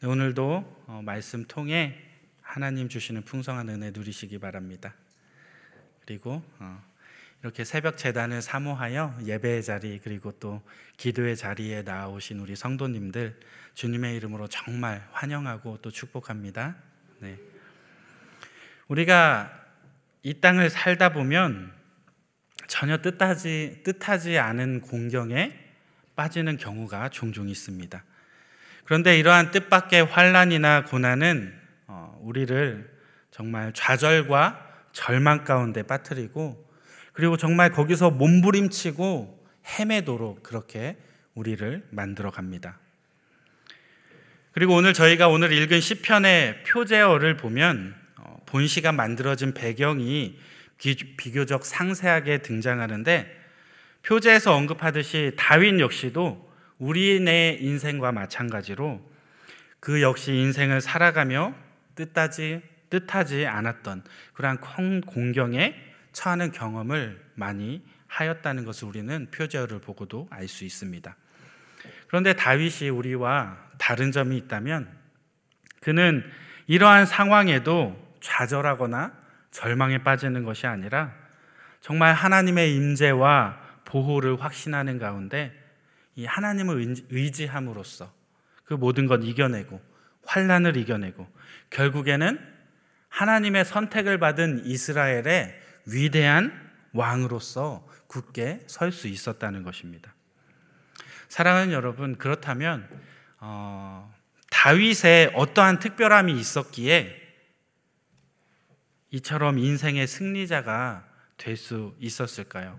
네, 오늘도 어, 말씀 통해 하나님 주시는 풍성한 은혜 누리시기 바랍니다. 그리고 어, 이렇게 새벽 재단을 사모하여 예배의 자리 그리고 또 기도의 자리에 나오신 우리 성도님들 주님의 이름으로 정말 환영하고 또 축복합니다. 네. 우리가 이 땅을 살다 보면 전혀 뜻하지 뜻하지 않은 공경에 빠지는 경우가 종종 있습니다. 그런데 이러한 뜻밖의 환란이나 고난은 어, 우리를 정말 좌절과 절망 가운데 빠뜨리고 그리고 정말 거기서 몸부림치고 헤매도록 그렇게 우리를 만들어 갑니다. 그리고 오늘 저희가 오늘 읽은 시편의 표제어를 보면 어, 본시가 만들어진 배경이 비교적 상세하게 등장하는데 표제에서 언급하듯이 다윈 역시도 우리네 인생과 마찬가지로 그 역시 인생을 살아가며 뜻하지 뜻하지 않았던 그러한 공경에 처하는 경험을 많이 하였다는 것을 우리는 표제어를 보고도 알 수 있습니다. 그런데 다윗이 우리와 다른 점이 있다면 그는 이러한 상황에도 좌절하거나 절망에 빠지는 것이 아니라 정말 하나님의 임재와 보호를 확신하는 가운데 이 하나님을 의지함으로써 그 모든 것 이겨내고 환란을 이겨내고 결국에는 하나님의 선택을 받은 이스라엘의 위대한 왕으로서 굳게 설 수 있었다는 것입니다. 사랑하는 여러분, 그렇다면 어, 다윗의 어떠한 특별함이 있었기에 이처럼 인생의 승리자가 될 수 있었을까요?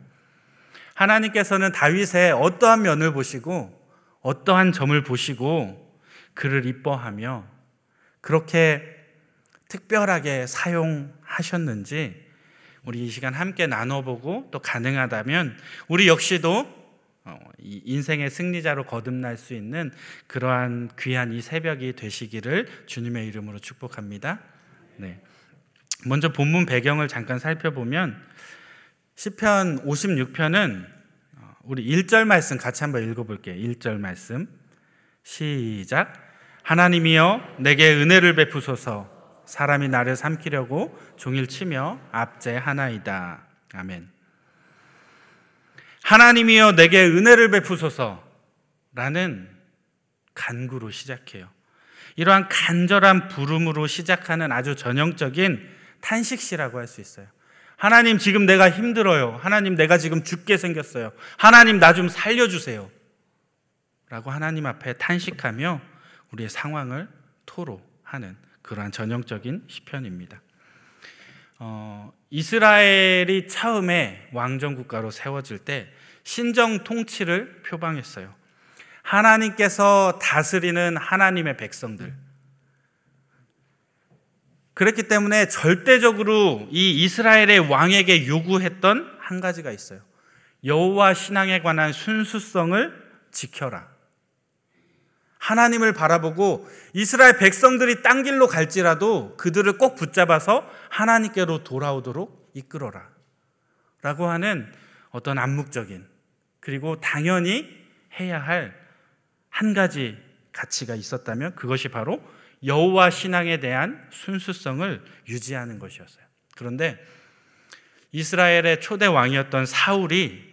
하나님께서는 다윗의 어떠한 면을 보시고 어떠한 점을 보시고 그를 이뻐하며 그렇게 특별하게 사용하셨는지 우리 이 시간 함께 나눠보고 또 가능하다면 우리 역시도 어, 인생의 승리자로 거듭날 수 있는 그러한 귀한 이 새벽이 되시기를 주님의 이름으로 축복합니다. 네. 먼저 본문 배경을 잠깐 살펴보면 시편 56편은 어, 우리 1절 말씀 같이 한번 읽어 볼게요. 1절 말씀 시작 하나님이여 내게 은혜를 베푸소서 사람이 나를 삼키려고 종일 치며 압제하나이다. 아멘. 하나님이여 내게 은혜를 베푸소서 라는 간구로 시작해요. 이러한 간절한 부름으로 시작하는 아주 전형적인 탄식시라고 할 수 있어요. 하나님 지금 내가 힘들어요. 하나님 내가 지금 죽게 생겼어요. 하나님 나 좀 살려주세요. 라고 하나님 앞에 탄식하며 우리의 상황을 토로하는 그러한 전형적인 시편입니다. 어, 이스라엘이 처음에 왕정 국가로 세워질 때 신정 통치를 표방했어요. 하나님께서 다스리는 하나님의 백성들. 그렇기 때문에 절대적으로 이 이스라엘의 왕에게 요구했던 한 가지가 있어요. 여호와 신앙에 관한 순수성을 지켜라. 하나님을 바라보고 이스라엘 백성들이 딴 길로 갈지라도 그들을 꼭 붙잡아서 하나님께로 돌아오도록 이끌어라. 라고 하는 어떤 암묵적인 그리고 당연히 해야 할 한 가지 가치가 있었다면 그것이 바로 여호와 신앙에 대한 순수성을 유지하는 것이었어요. 그런데 이스라엘의 초대 왕이었던 사울이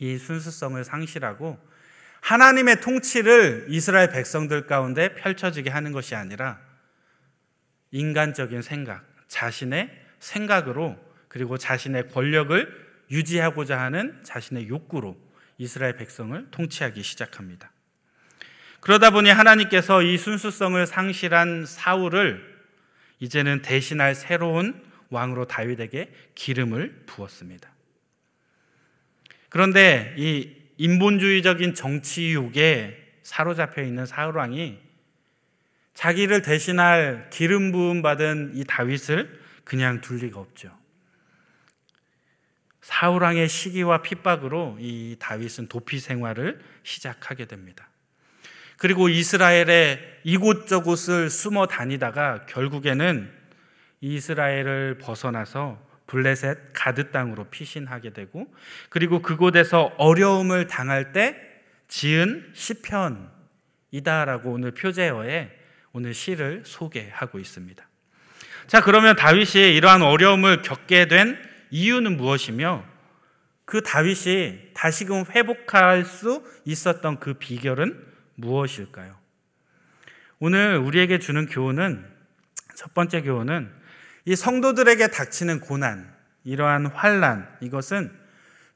이 순수성을 상실하고 하나님의 통치를 이스라엘 백성들 가운데 펼쳐지게 하는 것이 아니라 인간적인 생각, 자신의 생각으로 그리고 자신의 권력을 유지하고자 하는 자신의 욕구로 이스라엘 백성을 통치하기 시작합니다. 그러다 보니 하나님께서 이 순수성을 상실한 사울을 이제는 대신할 새로운 왕으로 다윗에게 기름을 부었습니다. 그런데 이 인본주의적인 정치욕에 사로잡혀 있는 사울 왕이 자기를 대신할 기름 부음 받은 이 다윗을 그냥 둘 리가 없죠. 사울 왕의 시기와 핍박으로 이 다윗은 도피 생활을 시작하게 됩니다. 그리고 이스라엘의 이곳저곳을 숨어 다니다가 결국에는 이스라엘을 벗어나서 블레셋 가드 땅으로 피신하게 되고 그리고 그곳에서 어려움을 당할 때 지은 시편이다라고 오늘 표제어에 오늘 시를 소개하고 있습니다. 자, 그러면 다윗이 이러한 어려움을 겪게 된 이유는 무엇이며 그 다윗이 다시금 회복할 수 있었던 그 비결은 무엇일까요? 오늘 우리에게 주는 교훈은 첫 번째 교훈은 이 성도들에게 닥치는 고난, 이러한 환란 이것은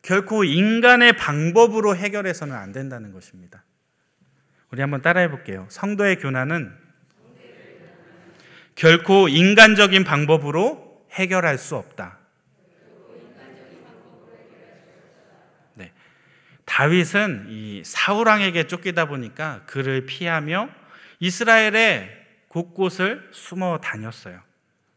결코 인간의 방법으로 해결해서는 안 된다는 것입니다. 우리 한번 따라해 볼게요. 성도의 교난은 결코 인간적인 방법으로 해결할 수 없다. 네. 다윗은 이 사울 왕에게 쫓기다 보니까 그를 피하며 이스라엘의 곳곳을 숨어 다녔어요.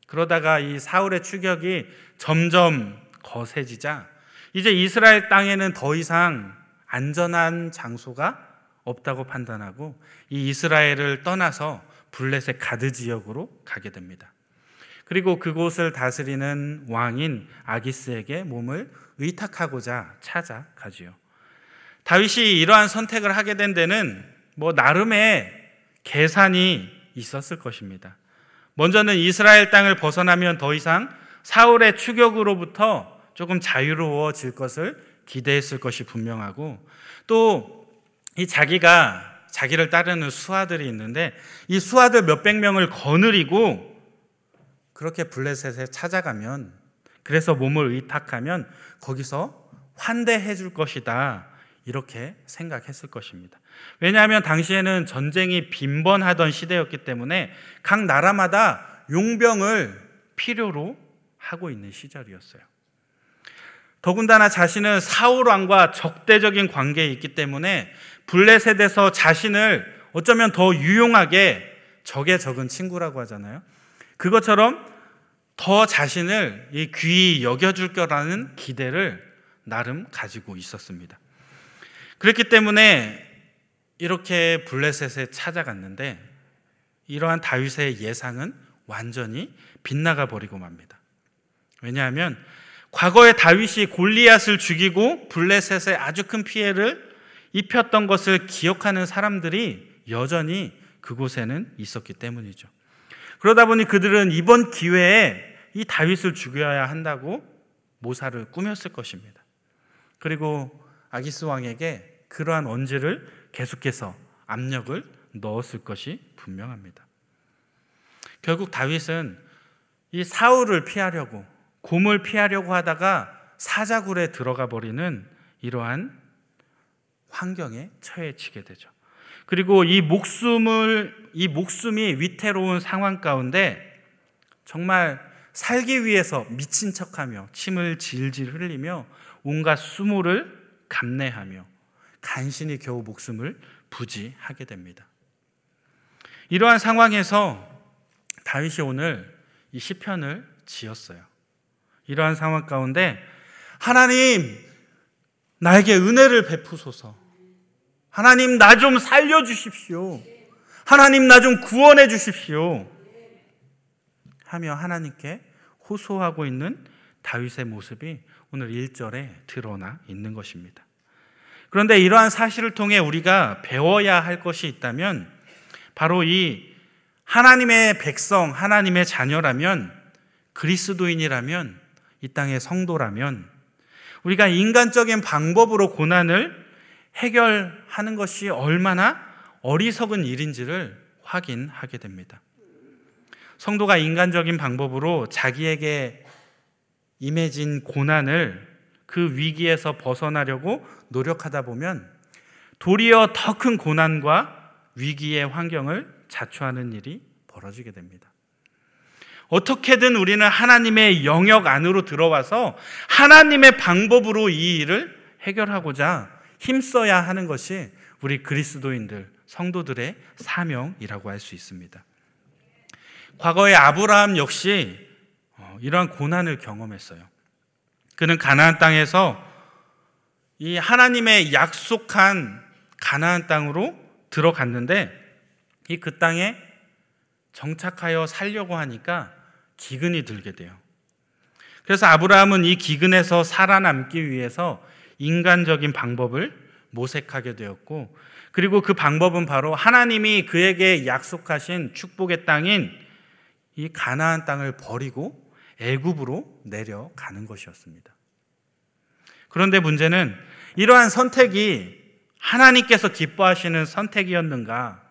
그러다가 이 사울의 추격이 점점 거세지자 이제 이스라엘 땅에는 더 이상 안전한 장소가 없다고 판단하고 이 이스라엘을 떠나서 블레셋 가드 지역으로 가게 됩니다. 그리고 그곳을 다스리는 왕인 아기스에게 몸을 의탁하고자 찾아가지요. 다윗이 이러한 선택을 하게 된 데는 뭐 나름의 계산이 있었을 것입니다. 먼저는 이스라엘 땅을 벗어나면 더 이상 사울의 추격으로부터 조금 자유로워질 것을 기대했을 것이 분명하고 또 이 자기가 자기를 따르는 수하들이 있는데 이 수하들 몇백 명을 거느리고 그렇게 블레셋에 찾아가면 그래서 몸을 의탁하면 거기서 환대해 줄 것이다. 이렇게 생각했을 것입니다. 왜냐하면 당시에는 전쟁이 빈번하던 시대였기 때문에 각 나라마다 용병을 필요로 하고 있는 시절이었어요. 더군다나 자신은 사울 왕과 적대적인 관계에 있기 때문에 블레셋에서 자신을 어쩌면 더 유용하게 적에 적은 친구라고 하잖아요. 그것처럼 더 자신을 귀히 여겨줄 거라는 기대를 나름 가지고 있었습니다. 그렇기 때문에 이렇게 블레셋에 찾아갔는데 이러한 다윗의 예상은 완전히 빗나가 버리고 맙니다. 왜냐하면 과거에 다윗이 골리앗을 죽이고 블레셋에 아주 큰 피해를 입혔던 것을 기억하는 사람들이 여전히 그곳에는 있었기 때문이죠. 그러다 보니 그들은 이번 기회에 이 다윗을 죽여야 한다고 모사를 꾸몄을 것입니다. 그리고 아기스 왕에게 그러한 언지를 계속해서 압력을 넣었을 것이 분명합니다. 결국 다윗은 이 사울을 피하려고 곰을 피하려고 하다가 사자굴에 들어가 버리는 이러한 환경에 처해지게 되죠. 그리고 이 목숨을 이 목숨이 위태로운 상황 가운데 정말 살기 위해서 미친 척하며 침을 질질 흘리며 온갖 수모를 감내하며 간신히 겨우 목숨을 부지하게 됩니다. 이러한 상황에서 다윗이 오늘 이 시편을 지었어요. 이러한 상황 가운데 하나님 나에게 은혜를 베푸소서. 하나님 나 좀 살려 주십시오. 하나님 나 좀 구원해 주십시오. 하며 하나님께 호소하고 있는 다윗의 모습이 오늘 1절에 드러나 있는 것입니다. 그런데 이러한 사실을 통해 우리가 배워야 할 것이 있다면 바로 이 하나님의 백성, 하나님의 자녀라면 그리스도인이라면 이 땅의 성도라면 우리가 인간적인 방법으로 고난을 해결하는 것이 얼마나 어리석은 일인지를 확인하게 됩니다. 성도가 인간적인 방법으로 자기에게 임해진 고난을 그 위기에서 벗어나려고 노력하다 보면 도리어 더 큰 고난과 위기의 환경을 자초하는 일이 벌어지게 됩니다. 어떻게든 우리는 하나님의 영역 안으로 들어와서 하나님의 방법으로 이 일을 해결하고자 힘써야 하는 것이 우리 그리스도인들, 성도들의 사명이라고 할 수 있습니다. 과거에 아브라함 역시 어, 이러한 고난을 경험했어요. 그는 가나안 땅에서 이 하나님의 약속한 가나안 땅으로 들어갔는데 이 그 땅에 정착하여 살려고 하니까 기근이 들게 돼요. 그래서 아브라함은 이 기근에서 살아남기 위해서 인간적인 방법을 모색하게 되었고 그리고 그 방법은 바로 하나님이 그에게 약속하신 축복의 땅인 이 가나안 땅을 버리고 애굽으로 내려가는 것이었습니다. 그런데 문제는 이러한 선택이 하나님께서 기뻐하시는 선택이었는가?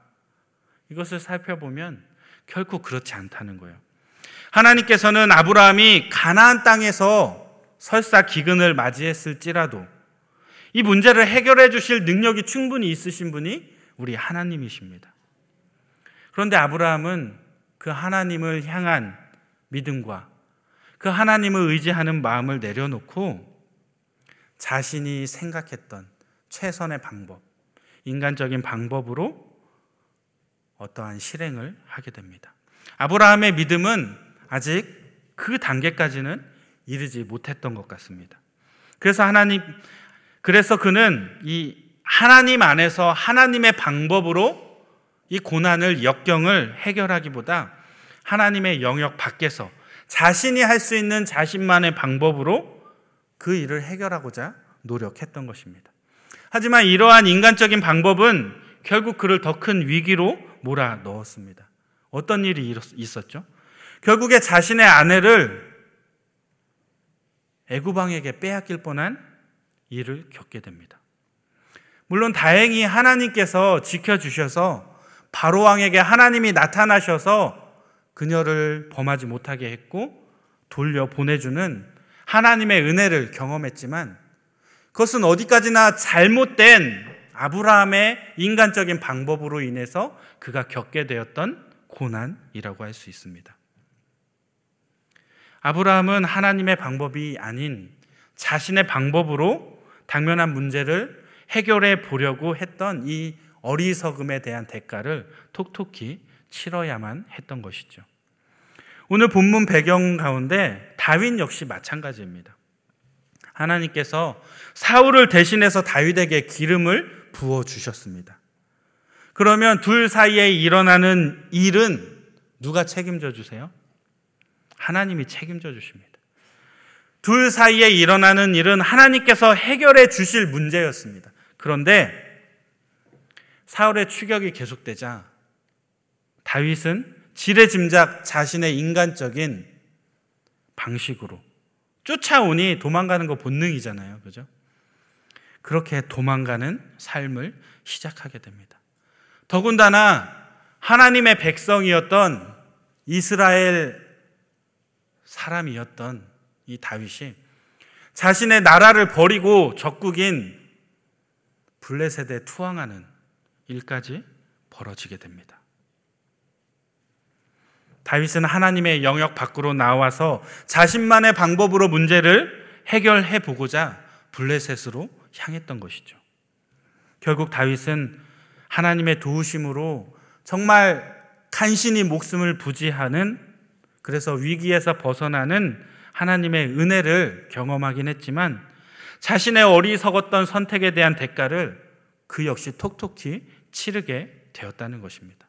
이것을 살펴보면 결코 그렇지 않다는 거예요. 하나님께서는 아브라함이 가나안 땅에서 설사 기근을 맞이했을지라도 이 문제를 해결해 주실 능력이 충분히 있으신 분이 우리 하나님이십니다. 그런데 아브라함은 그 하나님을 향한 믿음과 그 하나님을 의지하는 마음을 내려놓고 자신이 생각했던 최선의 방법, 인간적인 방법으로 어떠한 실행을 하게 됩니다. 아브라함의 믿음은 아직 그 단계까지는 이르지 못했던 것 같습니다. 그래서 하나님, 그래서 그는 이 하나님 안에서 하나님의 방법으로 이 고난을, 역경을 해결하기보다 하나님의 영역 밖에서 자신이 할 수 있는 자신만의 방법으로 그 일을 해결하고자 노력했던 것입니다. 하지만 이러한 인간적인 방법은 결국 그를 더 큰 위기로 몰아 넣었습니다. 어떤 일이 있었죠? 결국에 자신의 아내를 애구방에게 빼앗길 뻔한 일을 겪게 됩니다. 물론 다행히 하나님께서 지켜주셔서 바로왕에게 하나님이 나타나셔서 그녀를 범하지 못하게 했고 돌려 보내주는 하나님의 은혜를 경험했지만 그것은 어디까지나 잘못된 아브라함의 인간적인 방법으로 인해서 그가 겪게 되었던 고난이라고 할 수 있습니다. 아브라함은 하나님의 방법이 아닌 자신의 방법으로 당면한 문제를 해결해 보려고 했던 이 어리석음에 대한 대가를 톡톡히 치러야만 했던 것이죠. 오늘 본문 배경 가운데 다윈 역시 마찬가지입니다. 하나님께서 사울을 대신해서 다윗에게 기름을 부어 주셨습니다. 그러면 둘 사이에 일어나는 일은 누가 책임져 주세요? 하나님이 책임져 주십니다. 둘 사이에 일어나는 일은 하나님께서 해결해 주실 문제였습니다. 그런데 사울의 추격이 계속되자 다윗은 지레짐작 자신의 인간적인 방식으로 쫓아오니 도망가는 거 본능이잖아요. 그죠? 그렇게 도망가는 삶을 시작하게 됩니다. 더군다나 하나님의 백성이었던 이스라엘 사람이었던 이 다윗이 자신의 나라를 버리고 적국인 블레셋에 투항하는 일까지 벌어지게 됩니다. 다윗은 하나님의 영역 밖으로 나와서 자신만의 방법으로 문제를 해결해 보고자 블레셋으로 향했던 것이죠. 결국 다윗은 하나님의 도우심으로 정말 간신히 목숨을 부지하는 그래서 위기에서 벗어나는 하나님의 은혜를 경험하긴 했지만 자신의 어리석었던 선택에 대한 대가를 그 역시 톡톡히 치르게 되었다는 것입니다.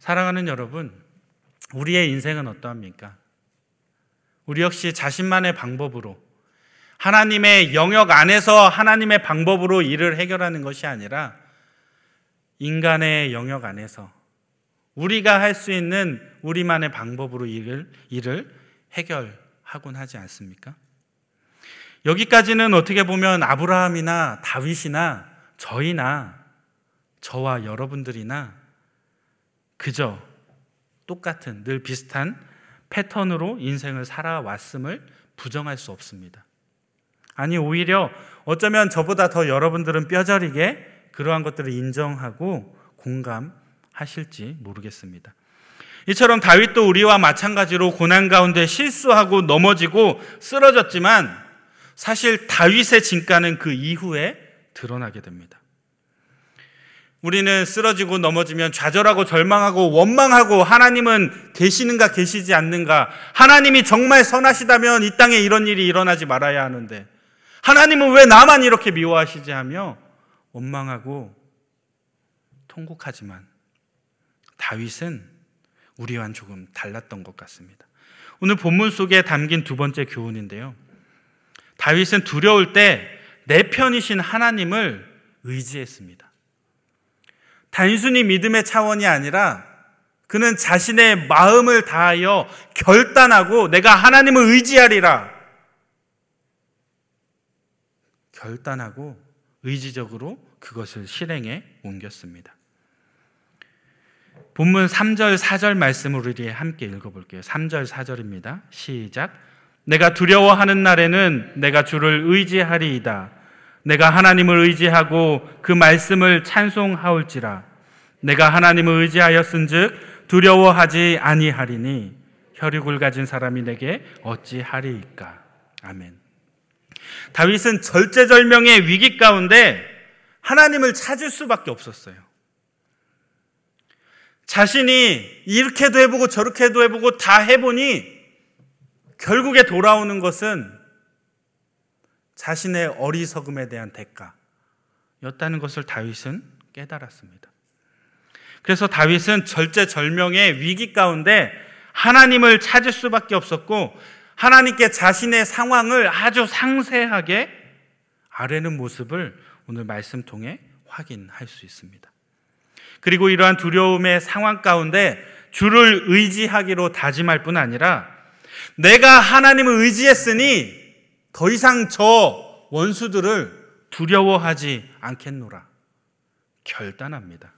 사랑하는 여러분, 우리의 인생은 어떠합니까? 우리 역시 자신만의 방법으로 하나님의 영역 안에서 하나님의 방법으로 일을 해결하는 것이 아니라 인간의 영역 안에서 우리가 할 수 있는 우리만의 방법으로 일을, 일을 해결하곤 하지 않습니까? 여기까지는 어떻게 보면 아브라함이나 다윗이나 저희나 저와 여러분들이나 그저 똑같은 늘 비슷한 패턴으로 인생을 살아왔음을 부정할 수 없습니다. 아니, 오히려 어쩌면 저보다 더 여러분들은 뼈저리게 그러한 것들을 인정하고 공감하실지 모르겠습니다. 이처럼 다윗도 우리와 마찬가지로 고난 가운데 실수하고 넘어지고 쓰러졌지만 사실 다윗의 진가는 그 이후에 드러나게 됩니다. 우리는 쓰러지고 넘어지면 좌절하고 절망하고 원망하고 하나님은 계시는가 계시지 않는가 하나님이 정말 선하시다면 이 땅에 이런 일이 일어나지 말아야 하는데 하나님은 왜 나만 이렇게 미워하시지 하며 원망하고 통곡하지만 다윗은 우리와는 조금 달랐던 것 같습니다. 오늘 본문 속에 담긴 두 번째 교훈인데요. 다윗은 두려울 때 내 편이신 하나님을 의지했습니다. 단순히 믿음의 차원이 아니라 그는 자신의 마음을 다하여 결단하고 내가 하나님을 의지하리라. 결단하고 의지적으로 그것을 실행에 옮겼습니다. 본문 3절, 4절 말씀을 우리 함께 읽어볼게요. 3절, 4절입니다. 시작. 내가 두려워하는 날에는 내가 주를 의지하리이다. 내가 하나님을 의지하고 그 말씀을 찬송하올지라. 내가 하나님을 의지하였은즉 두려워하지 아니하리니 혈육을 가진 사람이 내게 어찌하리이까. 아멘. 다윗은 절제절명의 위기 가운데 하나님을 찾을 수밖에 없었어요. 자신이 이렇게도 해보고 저렇게도 해보고 다 해보니 결국에 돌아오는 것은 자신의 어리석음에 대한 대가였다는 것을 다윗은 깨달았습니다. 그래서 다윗은 절제절명의 위기 가운데 하나님을 찾을 수밖에 없었고 하나님께 자신의 상황을 아주 상세하게 아뢰는 모습을 오늘 말씀 통해 확인할 수 있습니다. 그리고 이러한 두려움의 상황 가운데 주를 의지하기로 다짐할 뿐 아니라 내가 하나님을 의지했으니 더 이상 저 원수들을 두려워하지 않겠노라. 결단합니다.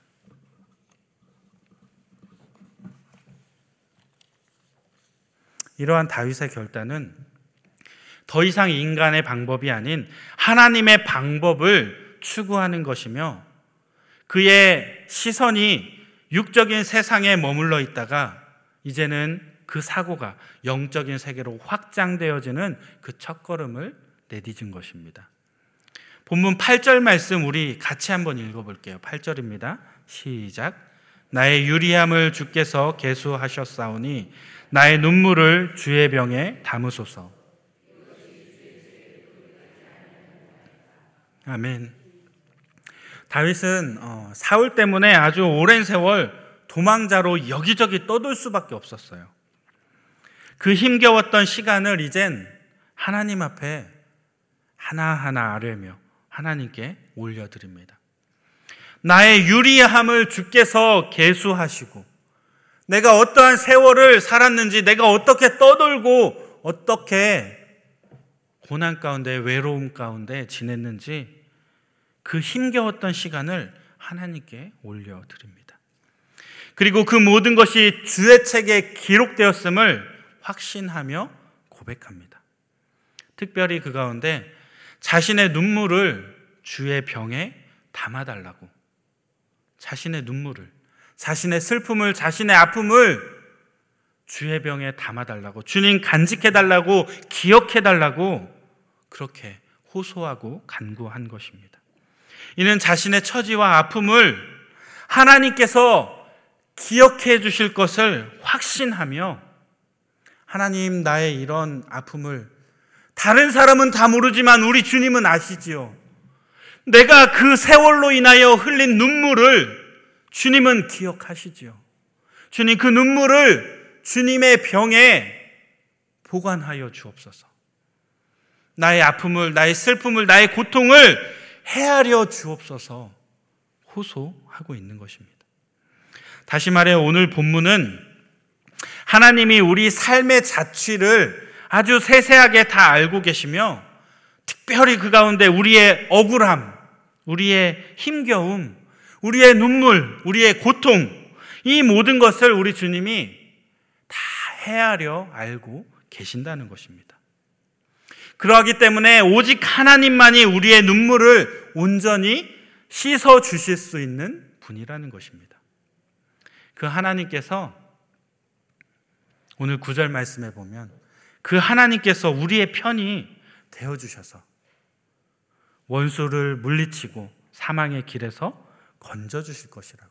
이러한 다윗의 결단은 더 이상 인간의 방법이 아닌 하나님의 방법을 추구하는 것이며 그의 시선이 육적인 세상에 머물러 있다가 이제는 그 사고가 영적인 세계로 확장되어지는 그 첫걸음을 내디딘 것입니다. 본문 8절 말씀 우리 같이 한번 읽어볼게요. 8절입니다. 시작. 나의 유리함을 주께서 계수하셨사오니 나의 눈물을 주의 병에 담으소서. 아멘. 다윗은 어, 사울 때문에 아주 오랜 세월 도망자로 여기저기 떠돌 수밖에 없었어요. 그 힘겨웠던 시간을 이젠 하나님 앞에 하나하나 아뢰며 하나님께 올려드립니다. 나의 유리함을 주께서 계수하시고 내가 어떠한 세월을 살았는지 내가 어떻게 떠돌고 어떻게 고난 가운데 외로움 가운데 지냈는지 그 힘겨웠던 시간을 하나님께 올려드립니다. 그리고 그 모든 것이 주의 책에 기록되었음을 확신하며 고백합니다. 특별히 그 가운데 자신의 눈물을 주의 병에 담아달라고 자신의 눈물을 자신의 슬픔을 자신의 아픔을 주의 병에 담아달라고 주님 간직해달라고 기억해달라고 그렇게 호소하고 간구한 것입니다. 이는 자신의 처지와 아픔을 하나님께서 기억해 주실 것을 확신하며 하나님 나의 이런 아픔을 다른 사람은 다 모르지만 우리 주님은 아시지요. 내가 그 세월로 인하여 흘린 눈물을 주님은 기억하시지요. 주님 그 눈물을 주님의 병에 보관하여 주옵소서. 나의 아픔을, 나의 슬픔을, 나의 고통을 헤아려 주옵소서 호소하고 있는 것입니다. 다시 말해 오늘 본문은 하나님이 우리 삶의 자취를 아주 세세하게 다 알고 계시며 특별히 그 가운데 우리의 억울함, 우리의 힘겨움, 우리의 눈물, 우리의 고통, 이 모든 것을 우리 주님이 다 헤아려 알고 계신다는 것입니다. 그러하기 때문에 오직 하나님만이 우리의 눈물을 온전히 씻어 주실 수 있는 분이라는 것입니다. 그 하나님께서 오늘 구절 말씀에 보면 그 하나님께서 우리의 편이 되어 주셔서 원수를 물리치고 사망의 길에서 건져 주실 것이라고.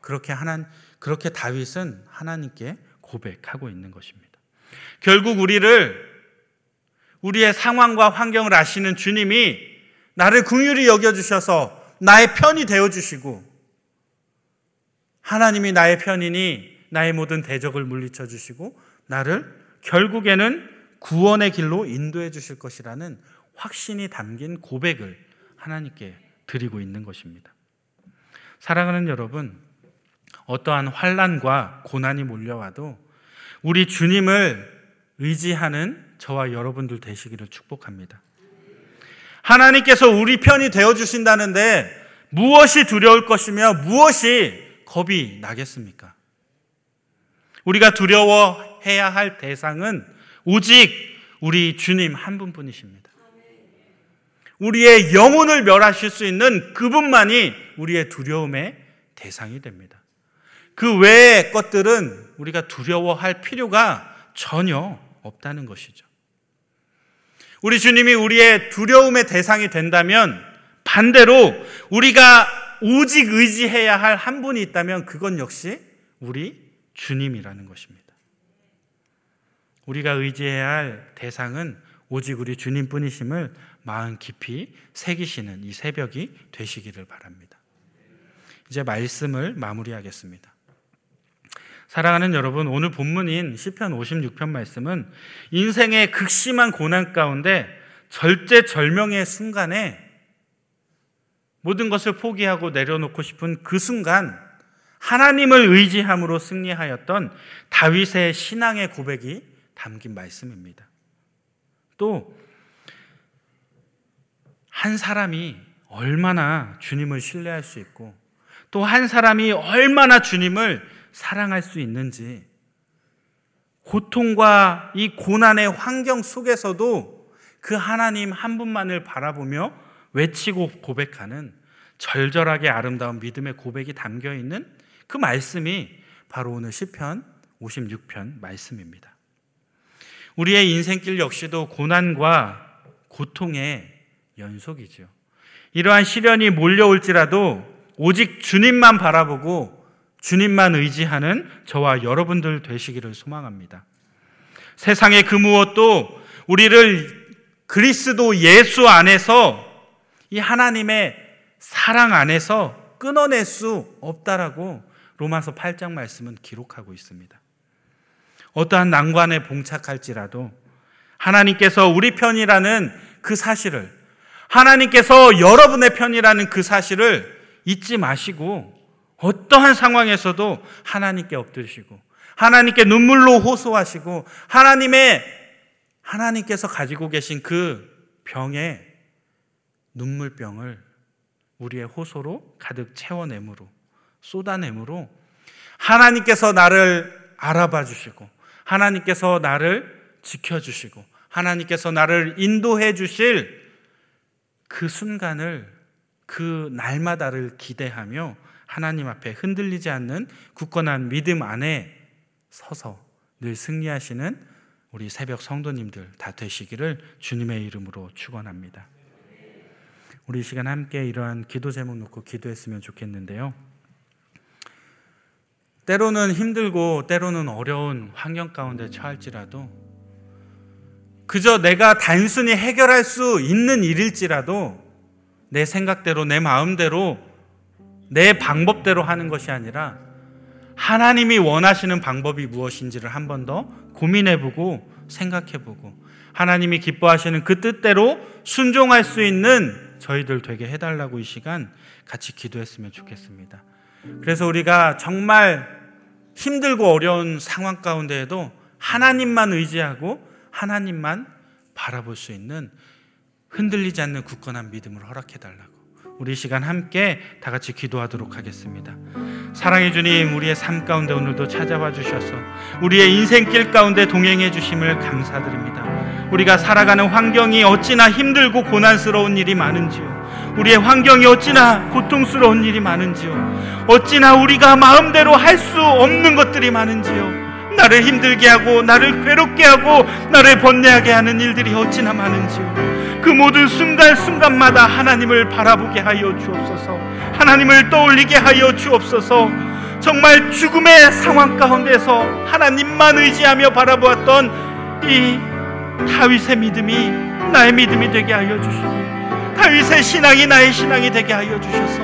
그렇게 하나 그렇게 다윗은 하나님께 고백하고 있는 것입니다. 결국 우리를 우리의 상황과 환경을 아시는 주님이 나를 긍휼히 여겨 주셔서 나의 편이 되어 주시고 하나님이 나의 편이니 나의 모든 대적을 물리쳐 주시고 나를 결국에는 구원의 길로 인도해 주실 것이라는 확신이 담긴 고백을 하나님께 드리고 있는 것입니다. 사랑하는 여러분, 어떠한 환란과 고난이 몰려와도 우리 주님을 의지하는 저와 여러분들 되시기를 축복합니다. 하나님께서 우리 편이 되어 주신다는데 무엇이 두려울 것이며 무엇이 겁이 나겠습니까? 우리가 두려워해야 할 대상은 오직 우리 주님 한 분뿐이십니다. 우리의 영혼을 멸하실 수 있는 그분만이 우리의 두려움의 대상이 됩니다. 그 외의 것들은 우리가 두려워할 필요가 전혀 없다는 것이죠. 우리 주님이 우리의 두려움의 대상이 된다면 반대로 우리가 오직 의지해야 할 한 분이 있다면 그건 역시 우리 주님이라는 것입니다. 우리가 의지해야 할 대상은 오직 우리 주님뿐이심을 마음 깊이 새기시는 이 새벽이 되시기를 바랍니다. 이제 말씀을 마무리하겠습니다. 사랑하는 여러분, 오늘 본문인 시편 56편 말씀은 인생의 극심한 고난 가운데 절제절명의 순간에 모든 것을 포기하고 내려놓고 싶은 그 순간 하나님을 의지함으로 승리하였던 다윗의 신앙의 고백이 담긴 말씀입니다. 또 한 사람이 얼마나 주님을 신뢰할 수 있고 또 한 사람이 얼마나 주님을 사랑할 수 있는지 고통과 이 고난의 환경 속에서도 그 하나님 한 분만을 바라보며 외치고 고백하는 절절하게 아름다운 믿음의 고백이 담겨 있는 그 말씀이 바로 오늘 시편 56편 말씀입니다. 우리의 인생길 역시도 고난과 고통의 연속이죠. 이러한 시련이 몰려올지라도 오직 주님만 바라보고 주님만 의지하는 저와 여러분들 되시기를 소망합니다. 세상의 그 무엇도 우리를 그리스도 예수 안에서 이 하나님의 사랑 안에서 끊어낼 수 없다라고 로마서 8장 말씀은 기록하고 있습니다. 어떠한 난관에 봉착할지라도 하나님께서 우리 편이라는 그 사실을 하나님께서 여러분의 편이라는 그 사실을 잊지 마시고 어떠한 상황에서도 하나님께 엎드리시고 하나님께 눈물로 호소하시고 하나님의 하나님께서 가지고 계신 그 병에 눈물병을 우리의 호소로 가득 채워내므로 쏟아내므로 하나님께서 나를 알아봐 주시고 하나님께서 나를 지켜 주시고 하나님께서 나를 인도해 주실 그 순간을 그 날마다를 기대하며 하나님 앞에 흔들리지 않는 굳건한 믿음 안에 서서 늘 승리하시는 우리 새벽 성도님들 다 되시기를 주님의 이름으로 축원합니다. 우리 시간 함께 이러한 기도 제목 놓고 기도했으면 좋겠는데요. 때로는 힘들고 때로는 어려운 환경 가운데 처할지라도 그저 내가 단순히 해결할 수 있는 일일지라도 내 생각대로 내 마음대로 내 방법대로 하는 것이 아니라 하나님이 원하시는 방법이 무엇인지를 한 번 더 고민해보고 생각해보고 하나님이 기뻐하시는 그 뜻대로 순종할 수 있는 저희들 되게 해달라고 이 시간 같이 기도했으면 좋겠습니다. 그래서 우리가 정말 힘들고 어려운 상황 가운데에도 하나님만 의지하고 하나님만 바라볼 수 있는 흔들리지 않는 굳건한 믿음을 허락해 달라고. 우리 시간 함께 다 같이 기도하도록 하겠습니다. 사랑해 주님, 우리의 삶 가운데 오늘도 찾아와 주셔서 우리의 인생길 가운데 동행해 주심을 감사드립니다. 우리가 살아가는 환경이 어찌나 힘들고 고난스러운 일이 많은지요. 우리의 환경이 어찌나 고통스러운 일이 많은지요. 어찌나 우리가 마음대로 할 수 없는 것들이 많은지요. 나를 힘들게 하고 나를 괴롭게 하고 나를 번뇌하게 하는 일들이 어찌나 많은지요. 그 모든 순간순간마다 하나님을 바라보게 하여 주옵소서. 하나님을 떠올리게 하여 주옵소서. 정말 죽음의 상황 가운데서 하나님만 의지하며 바라보았던 이 다윗의 믿음이 나의 믿음이 되게 하여 주시고 다윗의 신앙이 나의 신앙이 되게 하여 주셔서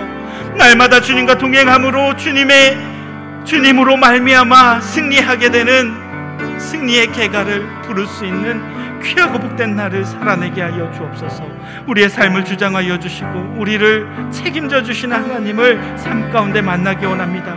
날마다 주님과 동행함으로 주님의 주님으로 말미암아 승리하게 되는 승리의 계가를 부를 수 있는 귀하고 복된 날을 살아내게 하여 주옵소서. 우리의 삶을 주장하여 주시고 우리를 책임져 주시는 하나님을 삶 가운데 만나기 원합니다.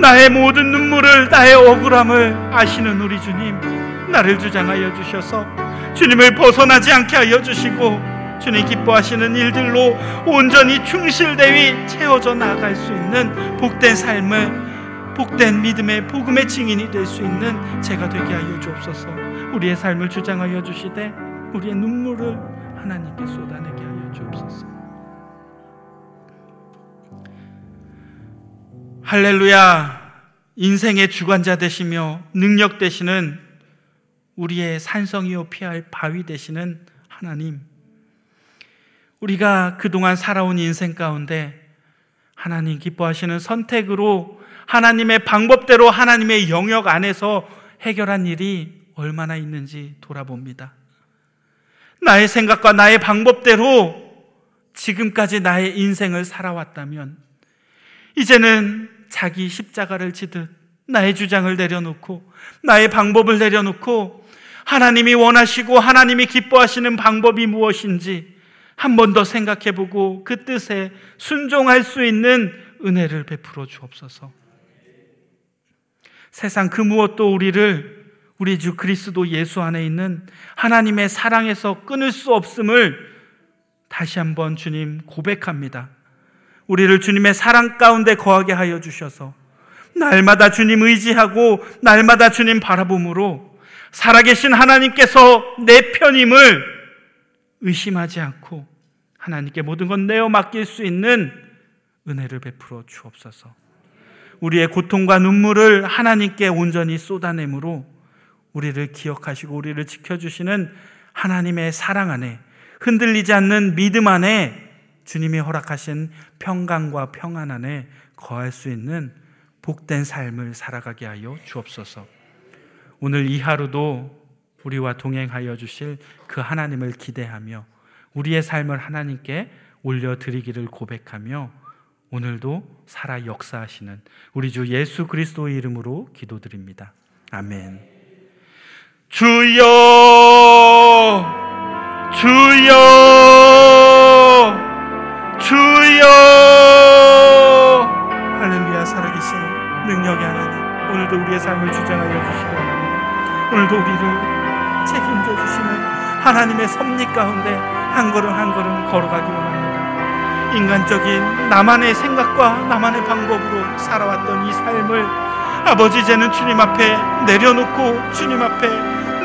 나의 모든 눈물을 나의 억울함을 아시는 우리 주님 나를 주장하여 주셔서 주님을 벗어나지 않게 하여 주시고 주님 기뻐하시는 일들로 온전히 충실되이 채워져 나갈 수 있는 복된 삶을 복된 믿음의 복음의 증인이 될 수 있는 제가 되게 하여 주옵소서. 우리의 삶을 주장하여 주시되 우리의 눈물을 하나님께 쏟아내게 하여 주옵소서. 할렐루야. 인생의 주관자 되시며 능력 되시는 우리의 산성이요 피할 바위 되시는 하나님. 우리가 그동안 살아온 인생 가운데 하나님 기뻐하시는 선택으로 하나님의 방법대로 하나님의 영역 안에서 해결한 일이 얼마나 있는지 돌아봅니다. 나의 생각과 나의 방법대로 지금까지 나의 인생을 살아왔다면 이제는 자기 십자가를 지듯 나의 주장을 내려놓고 나의 방법을 내려놓고 하나님이 원하시고 하나님이 기뻐하시는 방법이 무엇인지 한 번 더 생각해 보고 그 뜻에 순종할 수 있는 은혜를 베풀어 주옵소서. 세상 그 무엇도 우리를 우리 주 그리스도 예수 안에 있는 하나님의 사랑에서 끊을 수 없음을 다시 한번 주님 고백합니다. 우리를 주님의 사랑 가운데 거하게 하여 주셔서 날마다 주님 의지하고 날마다 주님 바라봄으로 살아계신 하나님께서 내 편임을 의심하지 않고 하나님께 모든 건 내어 맡길 수 있는 은혜를 베풀어 주옵소서. 우리의 고통과 눈물을 하나님께 온전히 쏟아내므로 우리를 기억하시고 우리를 지켜주시는 하나님의 사랑 안에 흔들리지 않는 믿음 안에 주님이 허락하신 평강과 평안 안에 거할 수 있는 복된 삶을 살아가게 하여 주옵소서. 오늘 이 하루도 우리와 동행하여 주실 그 하나님을 기대하며 우리의 삶을 하나님께 올려드리기를 고백하며 오늘도 살아 역사하시는 우리 주 예수 그리스도의 이름으로 기도드립니다. 아멘. 주여, 주여, 주여. 할렐루야, 살아계신 능력의 하나님. 오늘도 우리의 삶을 주장하여 주시기. 오늘도 우리를 책임져 주시는 하나님의 섭리 가운데 한 걸음 한 걸음 걸어가기 원합니다. 인간적인 나만의 생각과 나만의 방법으로 살아왔던 이 삶을 아버지 이제는 주님 앞에 내려놓고 주님 앞에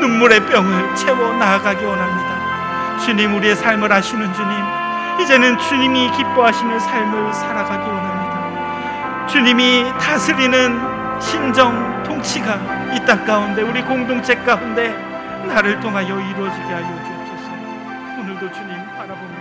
눈물의 병을 채워 나아가기 원합니다. 주님 우리의 삶을 아시는 주님 이제는 주님이 기뻐하시는 삶을 살아가기 원합니다. 주님이 다스리는 신정 통치가 이 땅 가운데 우리 공동체 가운데 나를 통하여 이루어지게 하여 주옵소서. 오늘도 주님 바라보며